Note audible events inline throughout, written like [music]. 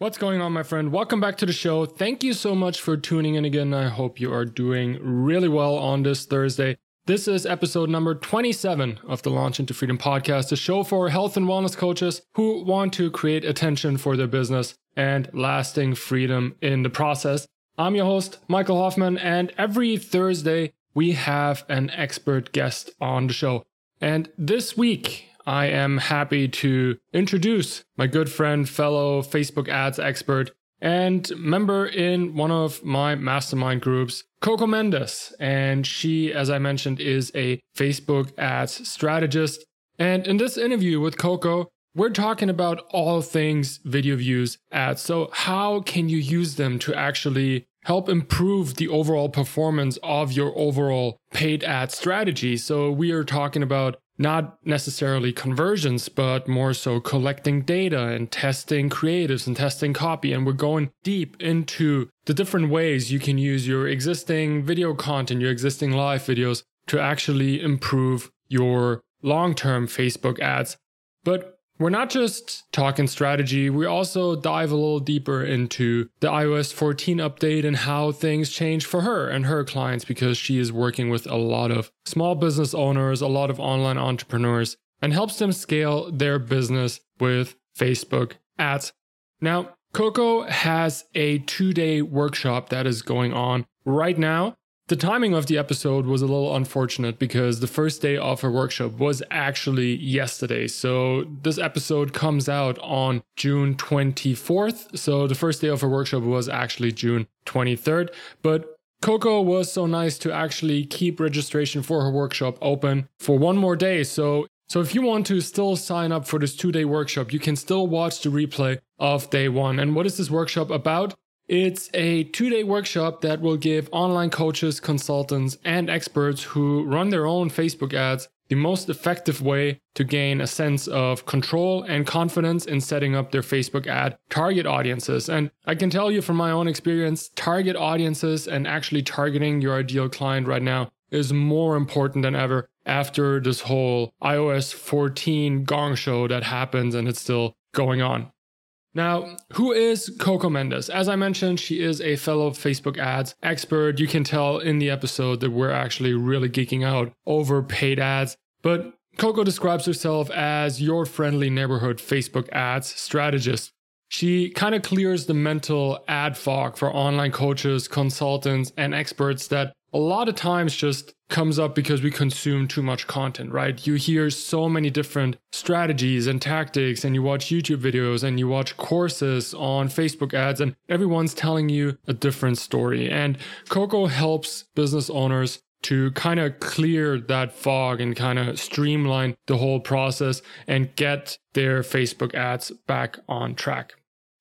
What's going on, my friend? Welcome back to the show. Thank you so much for tuning in again. I hope you are doing really well on this Thursday. This is episode number 27 of the Launch into Freedom podcast, a show for health and wellness coaches who want to create attention for their business and lasting freedom in the process. I'm your host, Michael Hoffman, and every Thursday we have an expert guest on the show. And this week, I am happy to introduce my good friend, fellow Facebook ads expert, and member in one of my mastermind groups, Coco Mendes. And she, as I mentioned, is a Facebook ads strategist. And in this interview with Coco, we're talking about all things video views ads. So, how can you use them to actually help improve the overall performance of your overall paid ad strategy? So, we are talking about not necessarily conversions, but more so collecting data and testing creatives and testing copy. And we're going deep into the different ways you can use your existing video content, your existing live videos to actually improve your long term Facebook ads. But we're not just talking strategy, we also dive a little deeper into the iOS 14 update and how things change for her and her clients because she is working with a lot of small business owners, a lot of online entrepreneurs, and helps them scale their business with Facebook ads. Now, Coco has a two day workshop that is going on right now the timing of the episode was a little unfortunate because the first day of her workshop was actually yesterday. So this episode comes out on June 24th. So the first day of her workshop was actually June 23rd. But Coco was so nice to actually keep registration for her workshop open for one more day. So so if you want to still sign up for this two day workshop, you can still watch the replay of day one. And what is this workshop about? It's a two day workshop that will give online coaches, consultants, and experts who run their own Facebook ads the most effective way to gain a sense of control and confidence in setting up their Facebook ad target audiences. And I can tell you from my own experience, target audiences and actually targeting your ideal client right now is more important than ever after this whole iOS 14 gong show that happens and it's still going on. Now, who is Coco Mendes? As I mentioned, she is a fellow Facebook ads expert. You can tell in the episode that we're actually really geeking out over paid ads. But Coco describes herself as your friendly neighborhood Facebook ads strategist. She kind of clears the mental ad fog for online coaches, consultants, and experts that a lot of times just comes up because we consume too much content, right? You hear so many different strategies and tactics, and you watch YouTube videos and you watch courses on Facebook ads, and everyone's telling you a different story. And Coco helps business owners to kind of clear that fog and kind of streamline the whole process and get their Facebook ads back on track.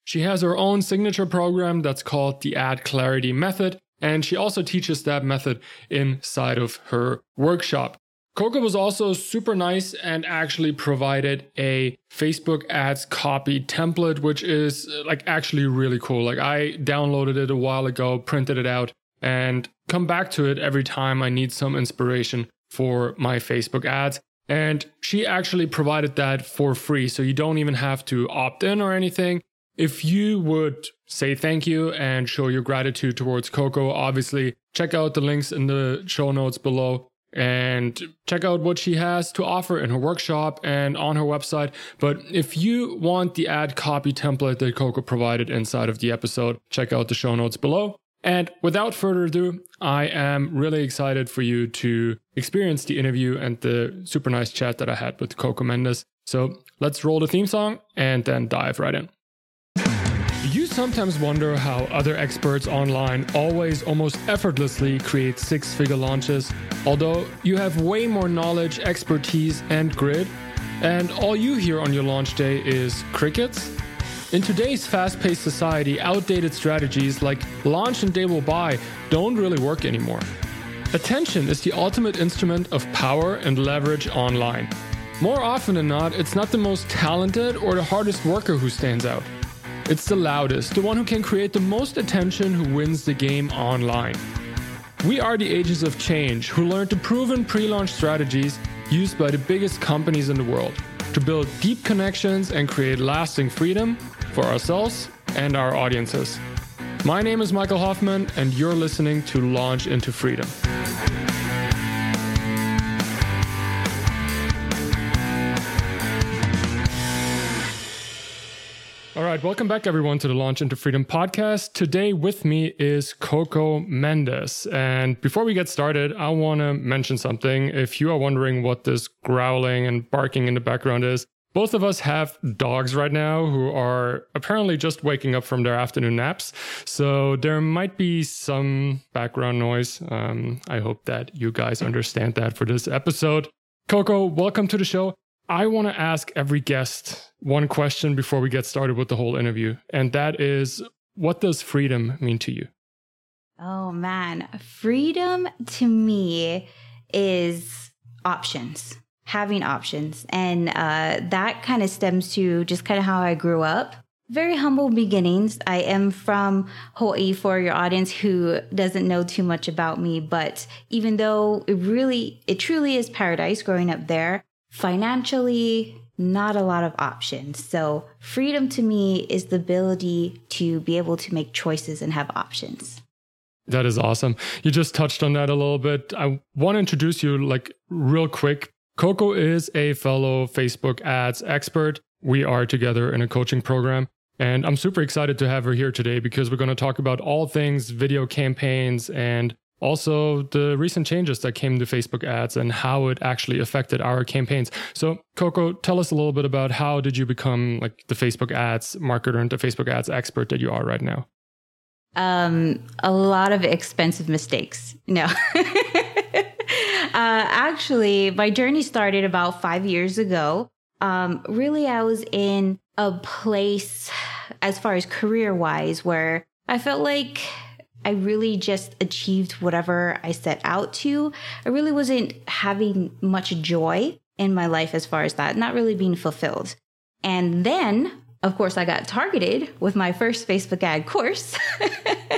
She has her own signature program that's called the Ad Clarity Method, and she also teaches that method inside of her workshop. Coco was also super nice and actually provided a Facebook ads copy template, which is like actually really cool. Like I downloaded it a while ago, printed it out, and come back to it every time I need some inspiration for my Facebook ads. And she actually provided that for free. So you don't even have to opt in or anything. If you would say thank you and show your gratitude towards Coco, obviously check out the links in the show notes below and check out what she has to offer in her workshop and on her website. But if you want the ad copy template that Coco provided inside of the episode, check out the show notes below. And without further ado, I am really excited for you to experience the interview and the super nice chat that I had with Coco Mendes. So let's roll the theme song and then dive right in. Sometimes wonder how other experts online always almost effortlessly create six figure launches, although you have way more knowledge, expertise, and grit, and all you hear on your launch day is crickets? In today's fast paced society, outdated strategies like launch and they will buy don't really work anymore. Attention is the ultimate instrument of power and leverage online. More often than not, it's not the most talented or the hardest worker who stands out. It's the loudest, the one who can create the most attention who wins the game online. We are the agents of change who learned the proven pre launch strategies used by the biggest companies in the world to build deep connections and create lasting freedom for ourselves and our audiences. My name is Michael Hoffman, and you're listening to Launch into Freedom. All right, welcome back everyone to the Launch into Freedom podcast. Today with me is Coco Mendes. And before we get started, I want to mention something. If you are wondering what this growling and barking in the background is, both of us have dogs right now who are apparently just waking up from their afternoon naps. So there might be some background noise. Um, I hope that you guys understand that for this episode. Coco, welcome to the show. I want to ask every guest one question before we get started with the whole interview. And that is what does freedom mean to you? Oh, man. Freedom to me is options, having options. And uh, that kind of stems to just kind of how I grew up. Very humble beginnings. I am from Hawaii for your audience who doesn't know too much about me, but even though it really, it truly is paradise growing up there, financially, not a lot of options. So, freedom to me is the ability to be able to make choices and have options. That is awesome. You just touched on that a little bit. I want to introduce you like real quick. Coco is a fellow Facebook ads expert. We are together in a coaching program. And I'm super excited to have her here today because we're going to talk about all things video campaigns and also the recent changes that came to Facebook ads and how it actually affected our campaigns. So, Coco, tell us a little bit about how did you become like the Facebook ads marketer and the Facebook ads expert that you are right now? Um, a lot of expensive mistakes. No. [laughs] uh, actually, my journey started about five years ago. Um, really, I was in a place as far as career wise where I felt like I really just achieved whatever I set out to. I really wasn't having much joy in my life as far as that, not really being fulfilled. And then, of course, I got targeted with my first Facebook ad course.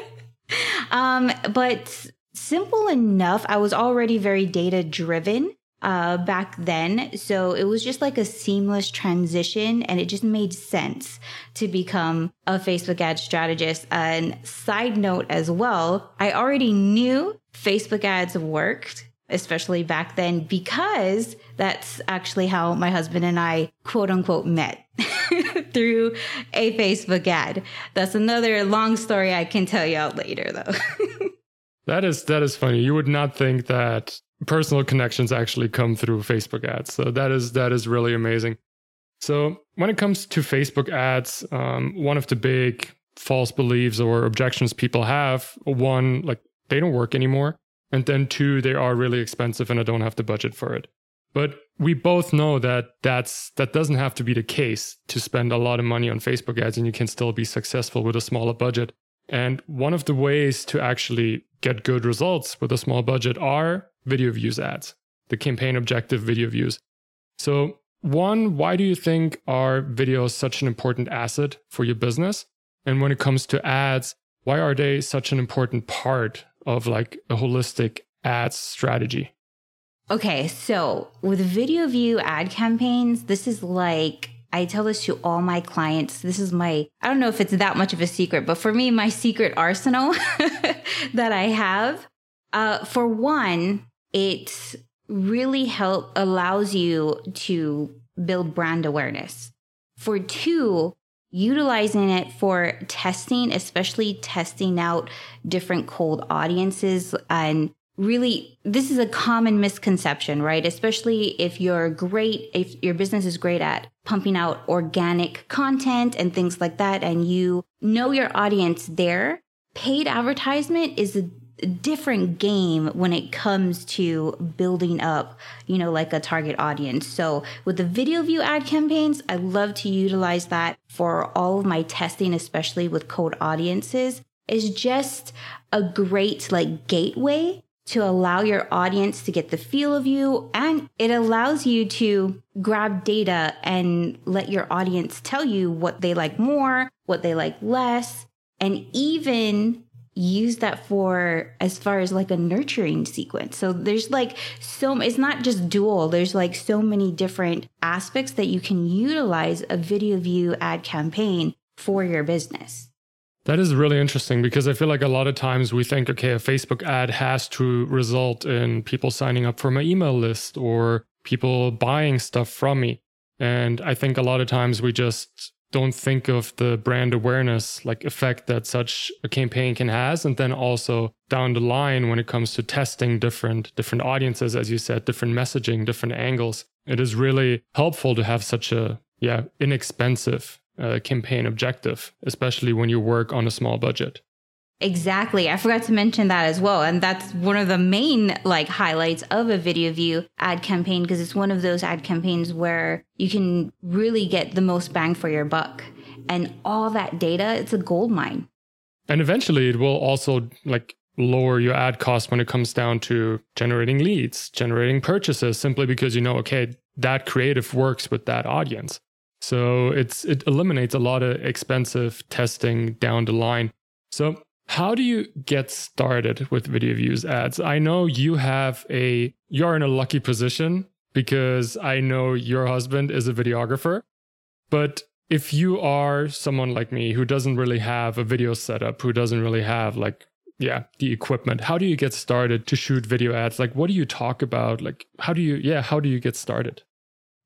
[laughs] um, but simple enough, I was already very data driven uh, back then. So it was just like a seamless transition and it just made sense to become a Facebook ad strategist. And side note as well, I already knew Facebook ads worked. Especially back then, because that's actually how my husband and I quote unquote met [laughs] through a Facebook ad. That's another long story I can tell you out later though. [laughs] that is that is funny. You would not think that personal connections actually come through Facebook ads. So that is that is really amazing. So when it comes to Facebook ads, um, one of the big false beliefs or objections people have, one like they don't work anymore, and then two they are really expensive and I don't have the budget for it. But we both know that that's that doesn't have to be the case to spend a lot of money on Facebook ads and you can still be successful with a smaller budget. And one of the ways to actually get good results with a small budget are video views ads, the campaign objective video views. So, one, why do you think are videos such an important asset for your business? And when it comes to ads, why are they such an important part of like a holistic ads strategy? Okay, so with video view ad campaigns, this is like I tell this to all my clients. This is my, I don't know if it's that much of a secret, but for me, my secret arsenal [laughs] that I have. Uh, for one, it really help allows you to build brand awareness. For two, utilizing it for testing, especially testing out different cold audiences and really this is a common misconception, right? Especially if you're great, if your business is great at pumping out organic content and things like that, and you know your audience there, paid advertisement is a different game when it comes to building up, you know, like a target audience. So with the video view ad campaigns, I love to utilize that for all of my testing, especially with cold audiences, is just a great like gateway to allow your audience to get the feel of you. And it allows you to grab data and let your audience tell you what they like more, what they like less, and even use that for as far as like a nurturing sequence. So there's like so it's not just dual. There's like so many different aspects that you can utilize a video view ad campaign for your business. That is really interesting because I feel like a lot of times we think, okay, a Facebook ad has to result in people signing up for my email list or people buying stuff from me. And I think a lot of times we just don't think of the brand awareness like effect that such a campaign can has and then also down the line when it comes to testing different different audiences as you said different messaging different angles it is really helpful to have such a yeah inexpensive uh, campaign objective, especially when you work on a small budget. Exactly. I forgot to mention that as well. And that's one of the main like highlights of a video view ad campaign because it's one of those ad campaigns where you can really get the most bang for your buck. And all that data, it's a gold mine. And eventually it will also like lower your ad cost when it comes down to generating leads, generating purchases simply because you know, okay, that creative works with that audience. So it's it eliminates a lot of expensive testing down the line. So how do you get started with video views ads? I know you have a you're in a lucky position because I know your husband is a videographer. But if you are someone like me who doesn't really have a video setup, who doesn't really have like yeah, the equipment, how do you get started to shoot video ads? Like what do you talk about? Like how do you yeah, how do you get started?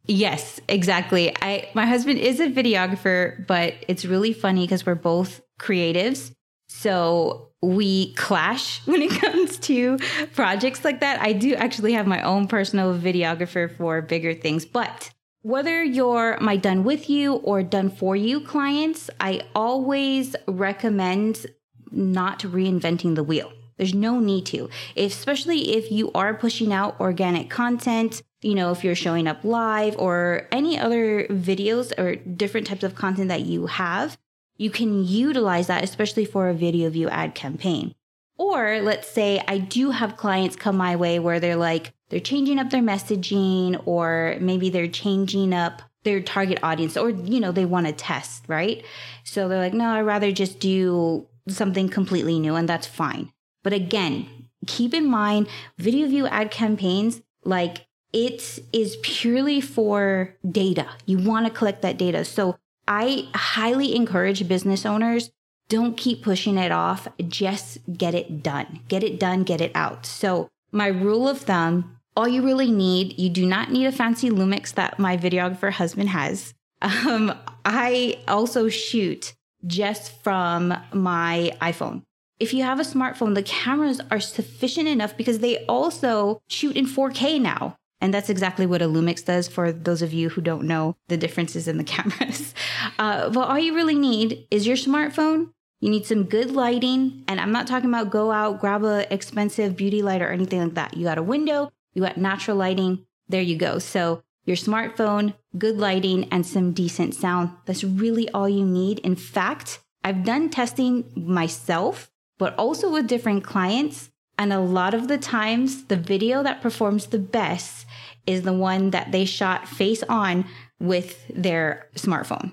Yes, exactly. I my husband is a videographer, but it's really funny because we're both creatives. So we clash [laughs] when it comes to projects like that. I do actually have my own personal videographer for bigger things, but whether you're my done with you or done for you clients, I always recommend not reinventing the wheel. There's no need to, especially if you are pushing out organic content you know, if you're showing up live or any other videos or different types of content that you have, you can utilize that, especially for a video view ad campaign. Or let's say I do have clients come my way where they're like, they're changing up their messaging or maybe they're changing up their target audience or, you know, they want to test, right? So they're like, no, I'd rather just do something completely new and that's fine. But again, keep in mind video view ad campaigns, like it is purely for data. You want to collect that data. So I highly encourage business owners don't keep pushing it off. Just get it done. Get it done, get it out. So my rule of thumb, all you really need, you do not need a fancy Lumix that my videographer husband has. [laughs] Um, I also shoot just from my iPhone. If you have a smartphone, the cameras are sufficient enough because they also shoot in 4K now. And that's exactly what a Lumix does for those of you who don't know the differences in the [laughs] cameras. Uh, but all you really need is your smartphone. You need some good lighting. And I'm not talking about go out, grab a expensive beauty light or anything like that. You got a window, you got natural lighting. There you go. So your smartphone, good lighting, and some decent sound. That's really all you need. In fact, I've done testing myself, but also with different clients. And a lot of the times, the video that performs the best is the one that they shot face on with their smartphone.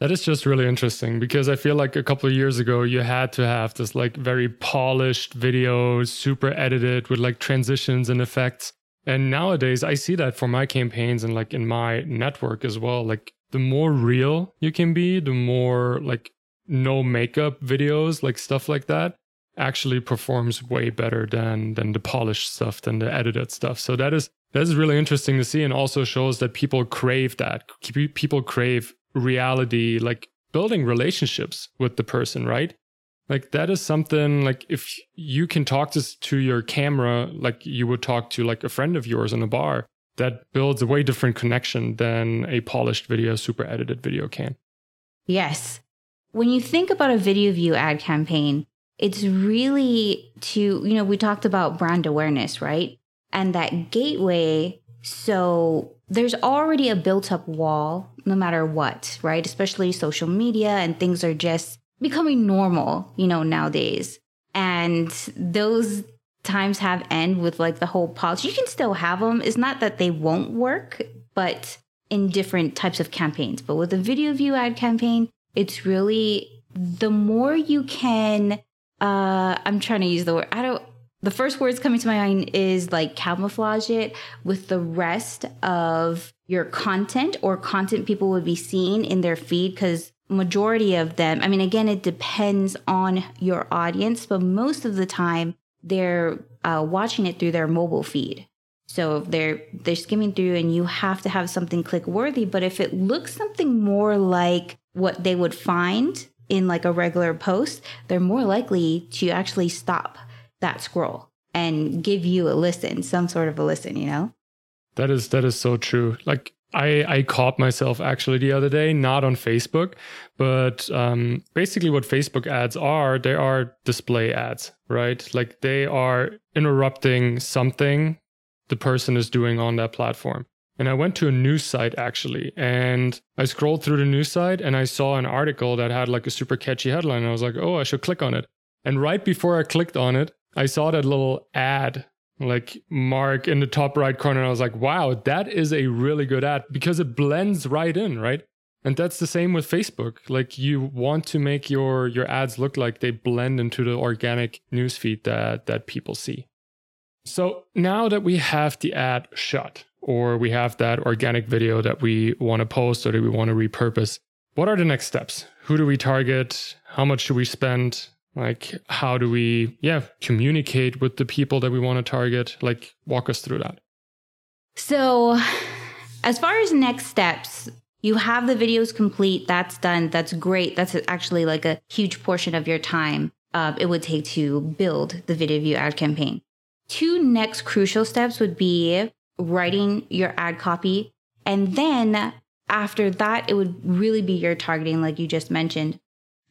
That is just really interesting because I feel like a couple of years ago you had to have this like very polished video, super edited with like transitions and effects. And nowadays I see that for my campaigns and like in my network as well. Like the more real you can be, the more like no makeup videos, like stuff like that actually performs way better than than the polished stuff, than the edited stuff. So that is that is really interesting to see and also shows that people crave that. People crave reality, like building relationships with the person, right? Like that is something like if you can talk to, to your camera like you would talk to like a friend of yours in a bar, that builds a way different connection than a polished video, super edited video can. Yes. When you think about a video view ad campaign, it's really to, you know, we talked about brand awareness, right? And that gateway. So there's already a built up wall, no matter what, right? Especially social media and things are just becoming normal, you know, nowadays. And those times have end with like the whole policy. You can still have them. It's not that they won't work, but in different types of campaigns. But with a video view ad campaign, it's really the more you can uh i'm trying to use the word i don't the first words coming to my mind is like camouflage it with the rest of your content or content people would be seeing in their feed because majority of them, I mean, again, it depends on your audience, but most of the time they're uh, watching it through their mobile feed. So they're they're skimming through, and you have to have something click worthy. But if it looks something more like what they would find in like a regular post, they're more likely to actually stop that scroll and give you a listen, some sort of a listen. You know. That is that is so true. Like I, I caught myself actually the other day, not on Facebook, but um, basically what Facebook ads are, they are display ads, right? Like they are interrupting something the person is doing on that platform. And I went to a news site actually, and I scrolled through the news site and I saw an article that had like a super catchy headline. And I was like, oh, I should click on it. And right before I clicked on it, I saw that little ad like mark in the top right corner. And I was like, wow, that is a really good ad because it blends right in, right? And that's the same with Facebook. Like you want to make your your ads look like they blend into the organic newsfeed that that people see. So now that we have the ad shot or we have that organic video that we want to post or that we want to repurpose, what are the next steps? Who do we target? How much should we spend? Like, how do we, yeah, communicate with the people that we want to target? Like, walk us through that. So, as far as next steps, you have the videos complete. That's done. That's great. That's actually like a huge portion of your time uh, it would take to build the video view ad campaign. Two next crucial steps would be writing your ad copy. And then after that, it would really be your targeting, like you just mentioned.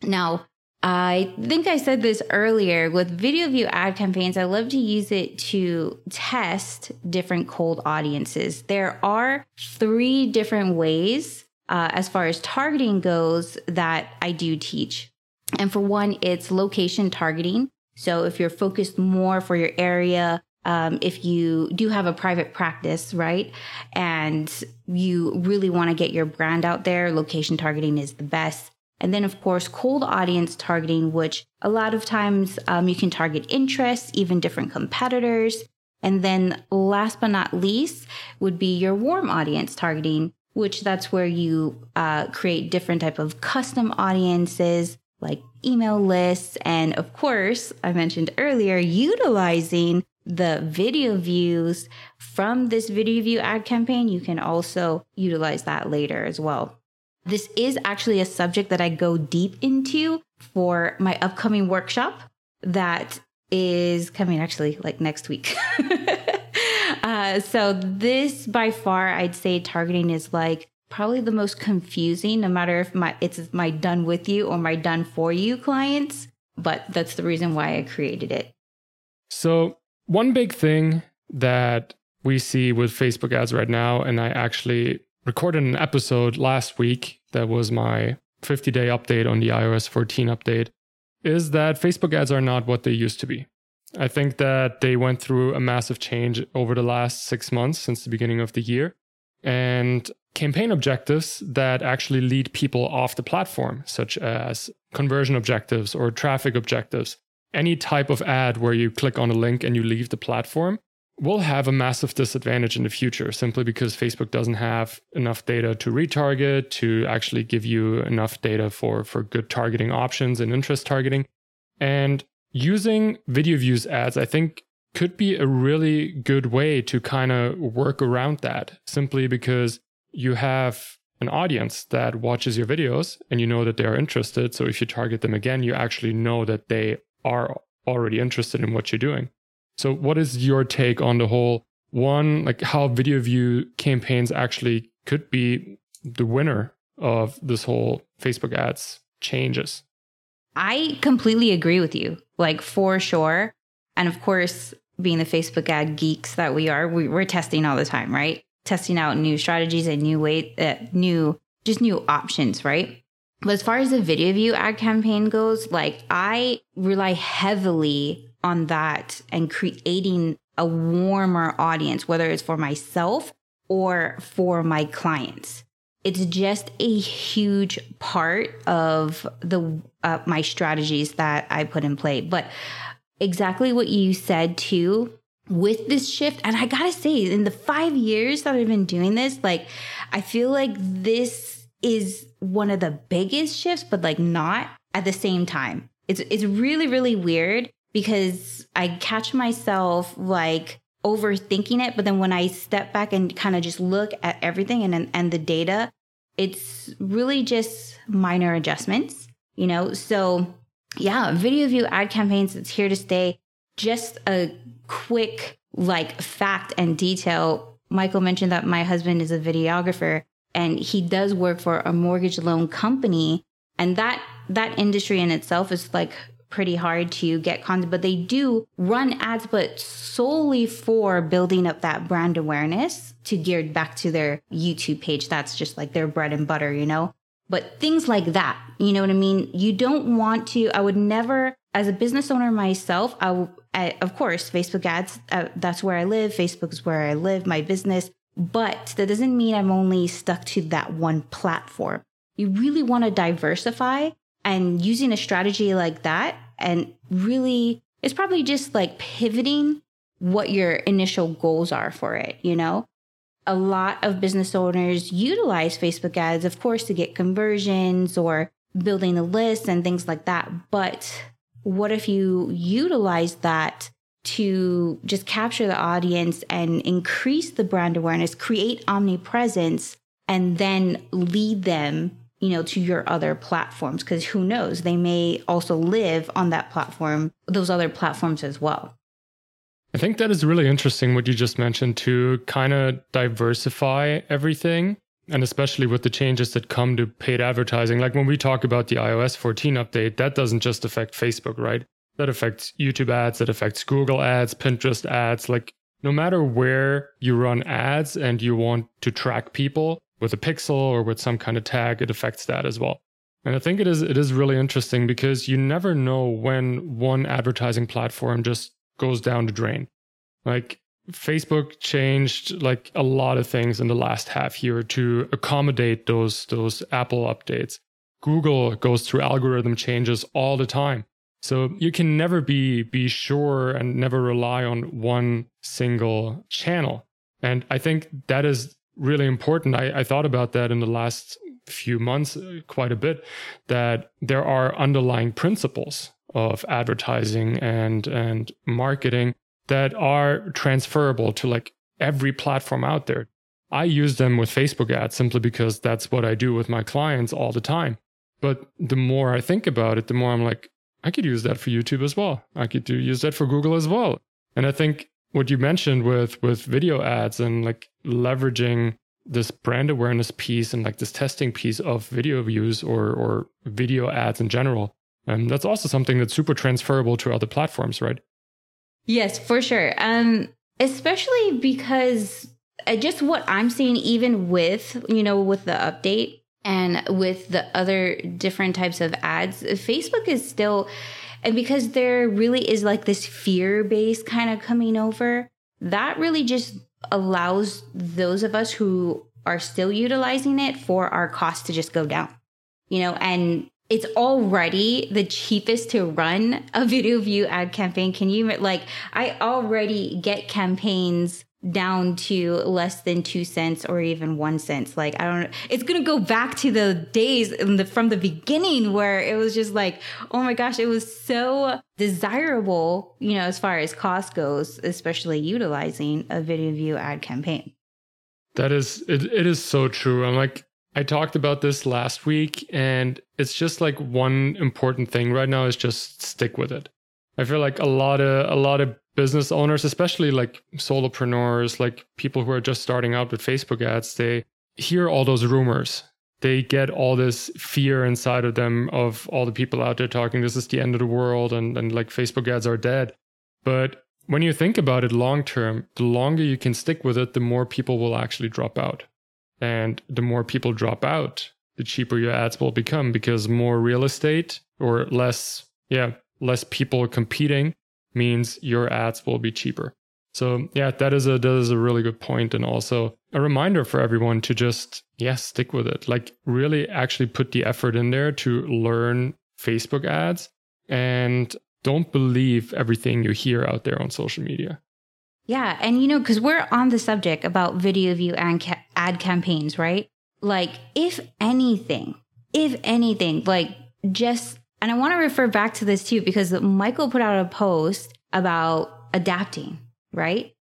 Now, I think I said this earlier with video view ad campaigns. I love to use it to test different cold audiences. There are three different ways uh, as far as targeting goes that I do teach. And for one, it's location targeting. So if you're focused more for your area, um, if you do have a private practice, right, and you really want to get your brand out there, location targeting is the best. And then, of course, cold audience targeting, which a lot of times um, you can target interests, even different competitors. And then, last but not least, would be your warm audience targeting, which that's where you uh, create different type of custom audiences like email lists, and of course, I mentioned earlier, utilizing the video views from this video view ad campaign. You can also utilize that later as well. This is actually a subject that I go deep into for my upcoming workshop that is coming actually like next week. [laughs] uh, so, this by far, I'd say targeting is like probably the most confusing, no matter if my it's my done with you or my done for you clients. But that's the reason why I created it. So, one big thing that we see with Facebook ads right now, and I actually recorded an episode last week that was my 50 day update on the iOS 14 update is that Facebook ads are not what they used to be. I think that they went through a massive change over the last six months since the beginning of the year. And campaign objectives that actually lead people off the platform, such as conversion objectives or traffic objectives, any type of ad where you click on a link and you leave the platform, will have a massive disadvantage in the future simply because Facebook doesn't have enough data to retarget, to actually give you enough data for, for good targeting options and interest targeting. And using video views ads, I think, could be a really good way to kind of work around that simply because you have an audience that watches your videos and you know that they are interested. So if you target them again, you actually know that they are already interested in what you're doing. So, what is your take on the whole one, like how video view campaigns actually could be the winner of this whole Facebook ads changes? I completely agree with you, like for sure. And of course, being the Facebook ad geeks that we are, we, are testing all the time, right? Testing out new strategies and new way, uh, new, just new options, right? But as far as the video view ad campaign goes, like I rely heavily on that and creating a warmer audience, whether it's for myself or for my clients. It's just a huge part of the uh, my strategies that I put in play. But exactly what you said too with this shift and I got to say in the 5 years that I've been doing this, like I feel like this is one of the biggest shifts, but like not at the same time. It's it's really really weird because I catch myself like overthinking it, but then when I step back and kind of just look at everything and and the data, it's really just minor adjustments, you know. So yeah, video view ad campaigns it's here to stay. Just a quick like fact and detail. Michael mentioned that my husband is a videographer and he does work for a mortgage loan company. And that that industry in itself is like pretty hard to get content but they do run ads but solely for building up that brand awareness to geared back to their youtube page. That's just like their bread and butter you know? But things like that you know what i mean? You don't want to i would never as a business owner myself i, I of course facebook ads uh, that's where i live facebook is where i live my business but that doesn't mean I'm only stuck to that one platform. You really want to diversify and using a strategy like that and really it's probably just like pivoting what your initial goals are for it, you know? A lot of business owners utilize Facebook ads, of course, to get conversions or building a list and things like that. But what if you utilize that to just capture the audience and increase the brand awareness, create omnipresence, and then lead them, you know, to your other platforms. Cause who knows, they may also live on that platform, those other platforms as well. I think that is really interesting what you just mentioned to kind of diversify everything. And especially with the changes that come to paid advertising. Like when we talk about the iOS 14 update, that doesn't just affect Facebook, right? That affects YouTube ads, that affects Google ads, Pinterest ads. Like no matter where you run ads and you want to track people with a pixel or with some kind of tag, it affects that as well. And I think it is it is really interesting because you never know when one advertising platform just goes down the drain. Like Facebook changed like a lot of things in the last half year to accommodate those those Apple updates. Google goes through algorithm changes all the time. So you can never be be sure and never rely on one single channel. And I think that is really important. I, I thought about that in the last few months uh, quite a bit, that there are underlying principles of advertising and and marketing that are transferable to like every platform out there. I use them with Facebook ads simply because that's what I do with my clients all the time. But the more I think about it, the more I'm like, I could use that for YouTube as well. I could do use that for Google as well. And I think what you mentioned with with video ads and like leveraging this brand awareness piece and like this testing piece of video views or or video ads in general, um, that's also something that's super transferable to other platforms, right? Yes, for sure. Um, especially because uh, just what I'm seeing, even with you know with the update, and with the other different types of ads, Facebook is still, and because there really is like this fear base kind of coming over, that really just allows those of us who are still utilizing it for our costs to just go down, you know, and it's already the cheapest to run a [laughs] video view ad campaign. Can you like, I already get campaigns down to less than two cents or even one cent. Like, I don't it's to go back to the days the, from the beginning where it was just like, oh my gosh, it was so desirable, you know, as far as cost goes, especially utilizing a video view ad campaign. That is, it, it is so true. I'm like, I talked about this last week and it's just like one important thing right now is just stick with it. I feel like a lot of a lot of business owners, especially like solopreneurs, like people who are just starting out with Facebook ads, they hear all those rumors. They get all this fear inside of them of all the people out there talking, this is the end of the world and, and like Facebook ads are dead. But when you think about it long term, the longer you can stick with it, the more people will actually drop out. And the more people drop out, the cheaper your ads will become because more real estate or less, yeah, less people competing means your ads will be cheaper. So yeah, that is a that is a really good point and also a reminder for everyone to just yes, yeah, stick with it. Like really actually put the effort in there to learn Facebook ads and don't believe everything you hear out there on social media. Yeah, and you know cuz we're on the subject about video view and ca- ad campaigns, right? like if anything, if anything, like just, and I want to refer back to this too, because Michael put out a post about adapting, right?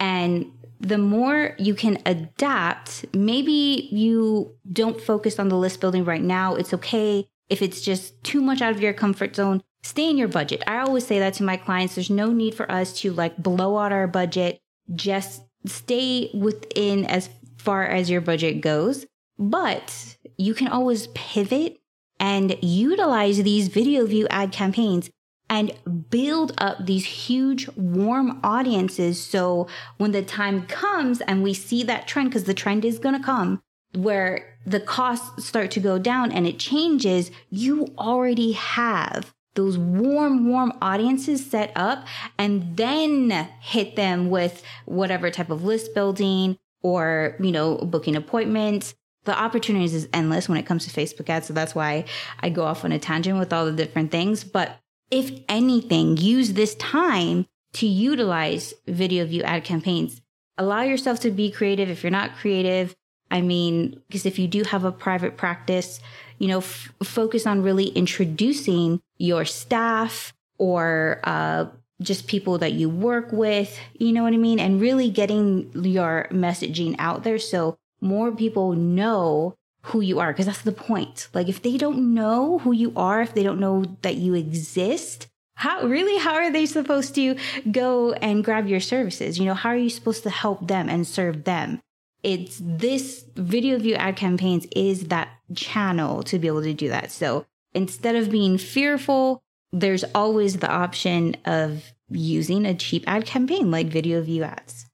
And the more you can adapt, maybe you don't focus on the list building right now. It's okay if it's just too much out of your comfort zone. Stay in your budget. I always say that to my clients. There's no need for us to like blow out our budget. Just stay within as far as your budget goes. But you can always pivot and utilize these video view ad campaigns and build up these huge warm audiences. So when the time comes and we see that trend, because the trend is going to come where the costs start to go down and it changes, you already have those warm, warm audiences set up and then hit them with whatever type of list building or, you know, booking appointments the opportunities is endless when it comes to Facebook ads. So that's why I go off on a tangent with all the different things. But if anything, use this time to utilize video view ad campaigns. Allow yourself to be creative. If you're not creative, I mean, because if you do have a private practice, you know, f- focus on really introducing your staff or uh, just people that you work with, you know what I mean? And really getting your messaging out there so more people know who you are because that's the point. Like if they don't know who you are, if they don't know that you exist, how really how are they supposed to go and grab your services? You know, how are you supposed to help them and serve them? It's this video view ad campaigns is that channel to be able to do that. So instead of being fearful, there's always the option of using a cheap ad campaign like video view ads.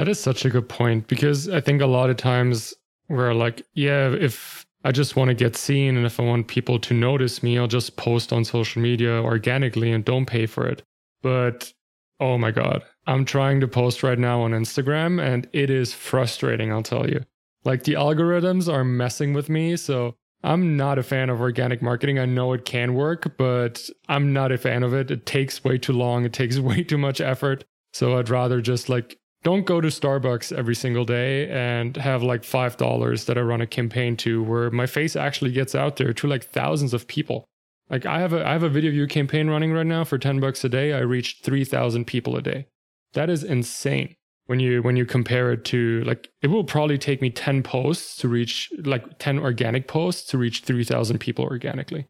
That is such a good point because I think a lot of times we're like, yeah, if I just want to get seen and if I want people to notice me, I'll just post on social media organically and don't pay for it. But oh my God, I'm trying to post right now on Instagram and it is frustrating, I'll tell you. Like the algorithms are messing with me. So I'm not a fan of organic marketing. I know it can work, but I'm not a fan of it. It takes way too long, it takes [laughs] way too much effort. So I'd rather just like don't go to Starbucks every single day and have like $5 that I run a campaign to where my face actually gets out there to like thousands of people. Like I have a I have a video view campaign running right now for 10 bucks a day. I reached 3,000 people a day. That is insane. When you when you compare it to like it will probably take me 10 posts to reach like 10 organic posts to reach 3,000 people organically.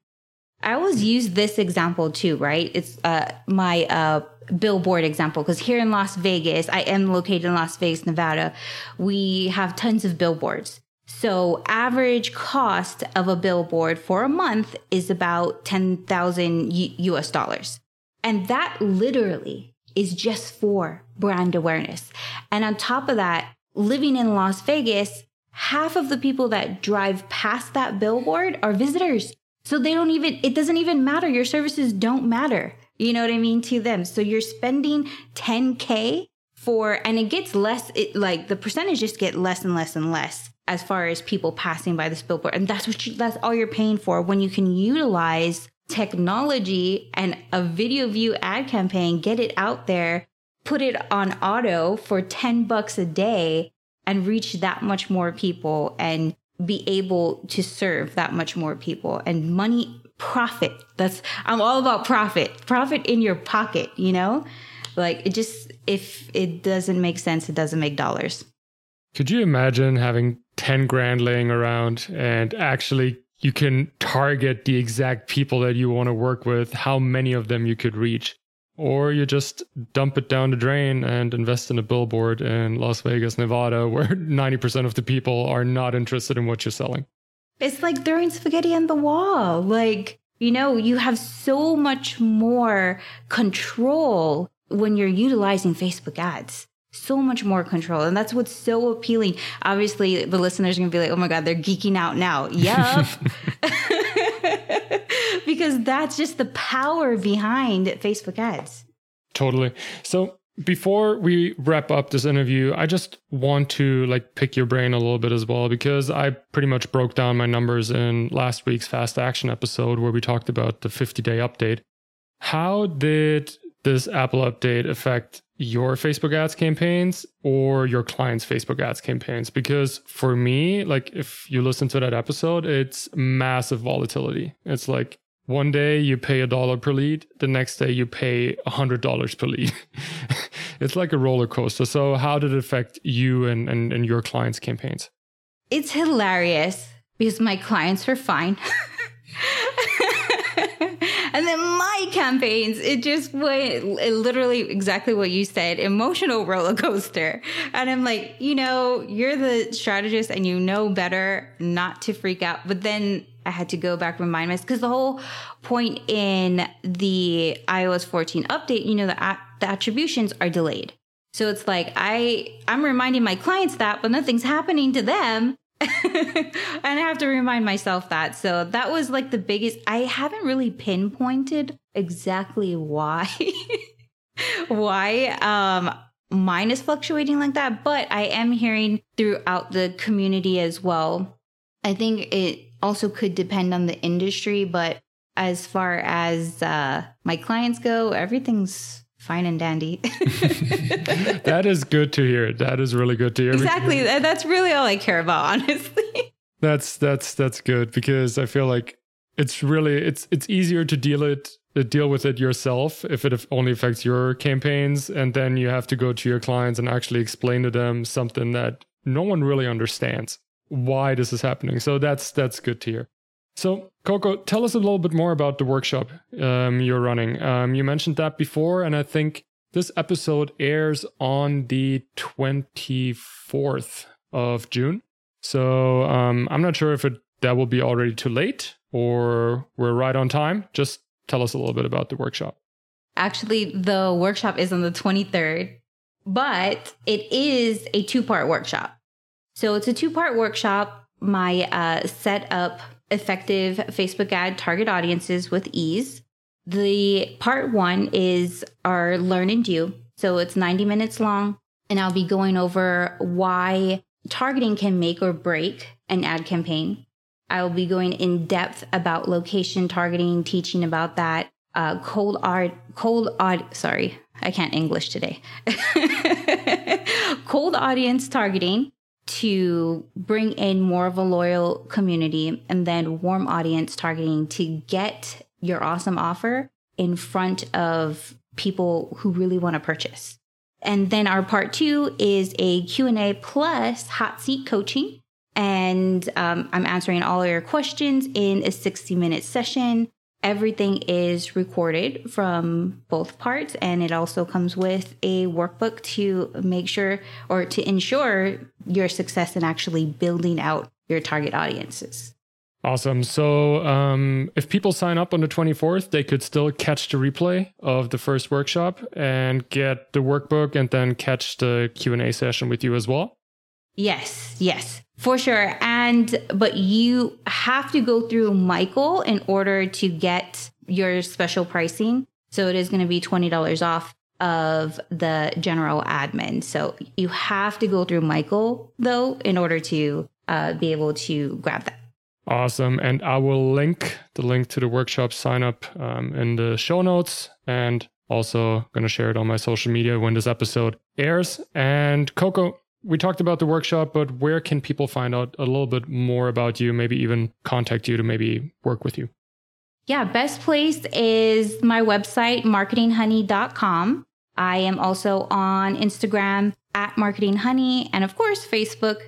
I always use this example too, right? It's uh, my uh, billboard example because here in Las Vegas, I am located in Las Vegas, Nevada. We have tons of billboards. So average cost of a billboard for a month is about 10,000 US dollars. And that literally is just for brand awareness. And on top of that, living in Las Vegas, half of the people that drive past that billboard are visitors. So they don't even, it doesn't even matter. Your services don't matter. You know what I mean? To them. So you're spending 10K for, and it gets less, it like the percentage just get less and less and less as far as people passing by this billboard. And that's what you, that's all you're paying for when you can utilize technology and a video view ad campaign, get it out there, put it on auto for 10 bucks a day and reach that much more people and be able to serve that much more people. And money profit. That's i'm all about profit. Profit in your pocket you know? Like it just if it doesn't make sense it doesn't make dollars. Could you imagine having 10 grand laying around and actually you can target the exact people that you want to work with how many of them you could reach or you just dump it down the drain and invest in a billboard in Las Vegas, Nevada, [laughs] where 90% of the people are not interested in what you're selling. It's like throwing spaghetti on the wall. Like, you know, you have so much more control when you're utilizing Facebook ads. So much more control. And that's what's so appealing. Obviously, the listeners are going to be like, oh my God, they're geeking out now. Yup. [laughs] [laughs] because that's just the power behind Facebook ads. Totally. So before we wrap up this interview, I just want to like pick your brain a little bit as well because I pretty much broke down my numbers in last week's fast action episode where we talked about the 50 day update. How did this Apple update affect your Facebook ads campaigns or your clients' Facebook ads campaigns? Because for me, like if you listen to that episode, it's massive volatility. It's like one day you pay a dollar per lead, the next day you pay a hundred dollars per lead. [laughs] it's like a roller coaster. So how did it affect you and, and, and your clients' campaigns? It's hilarious because my clients were fine. [laughs] and then my campaigns, it just went it literally exactly what you said emotional [laughs] roller coaster. And I'm like, you know, you're the strategist and you know better not to freak out. But then I had to go back and remind myself because the whole point in the iOS 14 update, you know, the, the attributions are delayed. So it's like I I'm reminding my clients that, but nothing's happening to them. [laughs] and I have to remind myself that. So that was like the biggest I haven't really pinpointed exactly why [laughs] why um mine is fluctuating like that, but I am hearing throughout the community as well. I think it also could depend on the industry, but as far as uh, my clients go, everything's fine and dandy. [laughs] [laughs] that is good to hear. That is really good to hear. Exactly. That's really all I care about, [laughs] honestly. That's that's that's good because I feel like it's really it's it's easier to deal it deal with it yourself if it only affects your campaigns and then you have to go to your clients and actually explain to them something that no one really understands why this is happening. So that's that's good to hear. So Coco, tell us a little bit more about the workshop um, you're running. Um, you mentioned that before, and I think this episode airs on the 24th of June. So um, I'm not sure if it that will be already too late or we're right on time. Just tell us a little bit about the workshop. Actually, the workshop is on the 23rd, but it is a two part workshop. So it's a two part workshop. My uh, set up effective Facebook ad target audiences with ease. The part one is our learn and do. So it's 90 minutes long, and I'll be going over why targeting can make or break an ad campaign. I will be going in depth about location targeting, teaching about that. Uh, cold art, cold odd. Sorry, I can't English today. [laughs] cold audience targeting, to bring in more of a loyal community and then warm audience targeting to get your awesome offer in front of people who really want to purchase. And then our part two is a Q&A plus hot seat coaching. And um, I'm answering all your questions in a 60 minute session Everything is recorded from both parts, and it also comes with a workbook to make sure or to ensure your success in actually building out your target audiences. Awesome. So, um, if people sign up on the 24th, they could still catch the replay of the first workshop and get the workbook and then catch the Q&A session with you as well. Yes, yes. For sure. And, but you have to go through Michael in order to get your special pricing. So it is going to be $20 off of the general admin. So you have to go through Michael though in order to uh, be able to grab that. Awesome. And I will link the link to the workshop sign up um, in the show notes and also going to share it on my social media when this episode airs. And Coco, we talked about the workshop, but where can people find out a little bit more about you, maybe even contact you to maybe work with you? Yeah, best place is my website, marketinghoney.com. I am also on Instagram at marketinghoney and of course Facebook,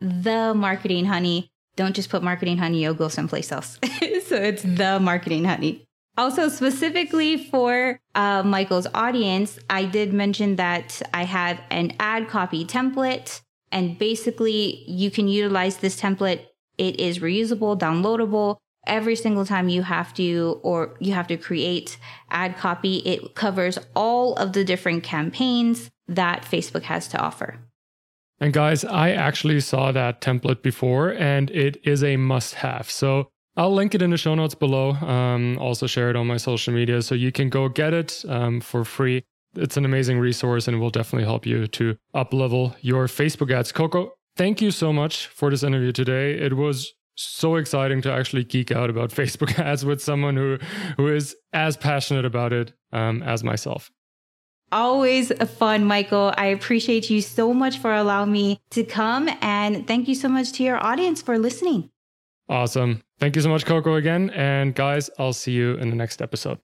The Marketing Honey. Don't just put Marketing Honey, you'll go someplace else. [laughs] so it's The Marketing Honey. Also, specifically for uh, Michael's audience, I did mention that I have an ad copy template, and basically, you can utilize this template. It is reusable, downloadable. Every single time you have to, or you have to create ad copy, it covers all of the different campaigns that Facebook has to offer. And guys, I actually saw that template before and it is a must have. So I'll link it in the show notes below. Um, also share it on my social media so you can go get it um, for free. It's an amazing resource and will definitely help you to up level your Facebook ads. Coco, thank you so much for this interview today. It was so exciting to actually geek out about [laughs] Facebook ads with someone who who is as passionate about it um, as myself. Always fun, Michael. I appreciate you so much for allowing me to come. And thank you so much to your audience for listening. Awesome. Thank you so much, Coco, again. And guys, I'll see you in the next episode.